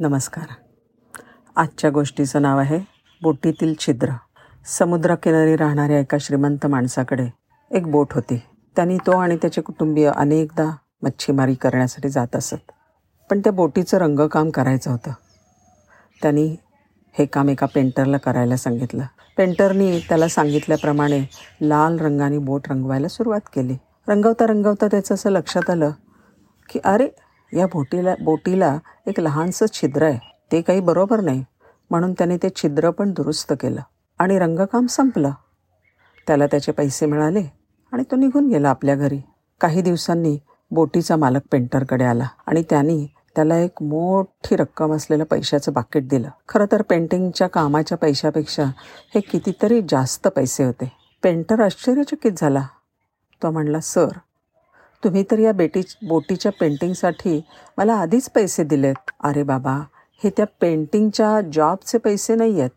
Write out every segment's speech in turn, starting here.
नमस्कार. आजच्या गोष्टीचं नाव आहे बोटीतील छिद्र. समुद्रकिनारी राहणाऱ्या एका श्रीमंत माणसाकडे एक बोट होती. त्यांनी तो आणि त्याचे कुटुंबीय अनेकदा मच्छीमारी करण्यासाठी जात असत. पण त्या बोटीचं रंगकाम करायचं होतं. त्यांनी हे काम एका पेंटरला करायला सांगितलं. पेंटरनी त्याला सांगितल्याप्रमाणे लाल रंगाने बोट रंगवायला सुरुवात केली. रंगवता रंगवता त्याचं असं लक्षात आलं की अरे या बोटीला बोटीला एक लहानसं छिद्र आहे. ते काही बरोबर नाही. म्हणून त्याने ते छिद्र पण दुरुस्त केलं. आणि रंगकाम संपलं. त्याला त्याचे पैसे मिळाले आणि तो निघून गेला आपल्या घरी. काही दिवसांनी बोटीचा मालक पेंटरकडे आला आणि त्यांनी त्याला एक मोठी रक्कम असलेलं पैशाचं बाकीट दिलं. खरं तर पेंटिंगच्या कामाच्या पैशापेक्षा हे कितीतरी जास्त पैसे होते. पेंटर आश्चर्यचकित झाला. तो म्हणला सर तुम्ही तर या बेटी बोटीच्या पेंटिंगसाठी मला आधीच पैसे दिलेत. अरे बाबा हे त्या पेंटिंगच्या जॉबचे पैसे नाही आहेत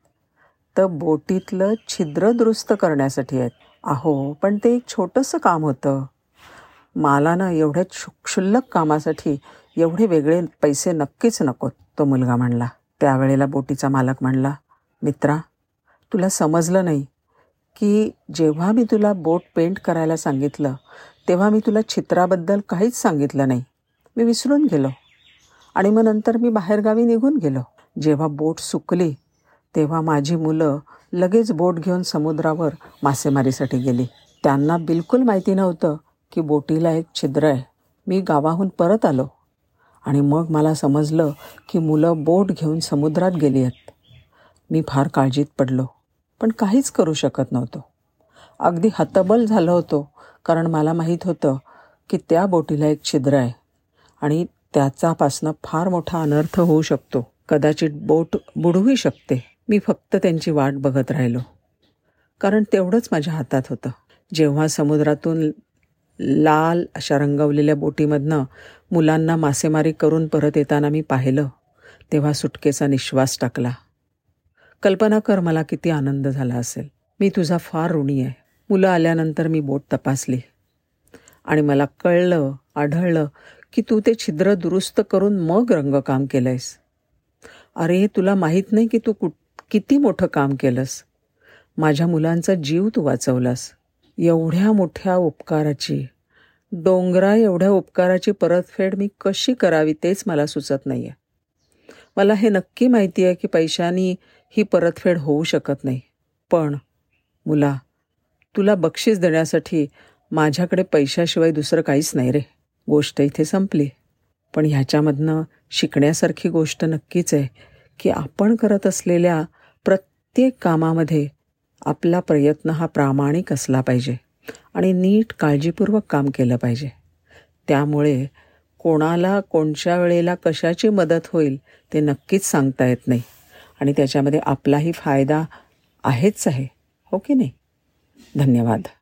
तर बोटीतलं छिद्र दुरुस्त करण्यासाठी आहेत. अहो पण ते एक छोटंसं काम होतं. मला ना एवढ्या क्षुल्लक कामासाठी एवढे वेगळे पैसे नक्कीच नकोत तो मुलगा म्हणला. त्यावेळेला बोटीचा मालक म्हणला मित्रा तुला समजलं नाही की जेव्हा मी तुला बोट पेंट करायला सांगितलं तेव्हा मी तुला चित्राबद्दल काहीच सांगितलं नाही. मी विसरून गेलो. आणि मग नंतर मी बाहेरगावी निघून गेलो. जेव्हा बोट सुकली तेव्हा माझी मुलं लगेच बोट घेऊन समुद्रावर मासेमारीसाठी गेली. त्यांना बिलकुल माहिती नव्हतं की बोटीला एक छिद्र आहे. मी गावाहून परत आलो. आणि मग मला समजलं की मुलं बोट घेऊन समुद्रात गेली आहेत. मी फार काळजीत पडलो पण काहीच करू शकत नव्हतो. अगदी हतबल झालो होतो. कारण मला माहीत होतं की त्या बोटीला एक छिद्र आहे आणि त्याचापासनं फार मोठा अनर्थ होऊ शकतो. कदाचित बोट बुडूही शकते. मी फक्त त्यांची वाट बघत राहिलो. कारण तेवढंच माझ्या हातात होतं. जेव्हा समुद्रातून लाल अशा रंगवलेल्या बोटीमधनं मुलांना मासेमारी करून परत येताना मी पाहिलं तेव्हा सुटकेचा निश्वास टाकला. कल्पना कर मला किती आनंद झाला असेल. मी तुझा फार ऋणी आहे. मुलं आल्यानंतर मी बोट तपासली. आणि मला कळलं आढळलं की तू ते छिद्र दुरुस्त करून मग रंगकाम केलं आहेस अरे तुला माहीत नाही की तू कुठ किती मोठं काम केलंस. माझ्या मुलांचा जीव तू वाचवलास. एवढ्या मोठ्या उपकाराची डोंगरा एवढ्या उपकाराची परतफेड मी कशी करावी तेच मला सुचत नाही आहे मला हे नक्की माहिती आहे की पैशानी ही परतफेड होऊ शकत नाही. पण मुला तुला बक्षीस देण्यासाठी माझ्याकडे पैशाशिवाय दुसरं काहीच नाही रे. गोष्ट इथे संपली. पण ह्याच्यामधनं शिकण्यासारखी गोष्ट नक्कीच आहे की आपण करत असलेल्या प्रत्येक कामामध्ये आपला प्रयत्न हा प्रामाणिक असला पाहिजे आणि नीट काळजीपूर्वक काम केलं पाहिजे. त्यामुळे कोणाला कोणत्या वेळेला कशाची मदत होईल ते नक्कीच सांगता येत नाही. आणि त्याच्यामध्ये आपलाही फायदा आहेच आहे. हो की नाही? धन्यवाद.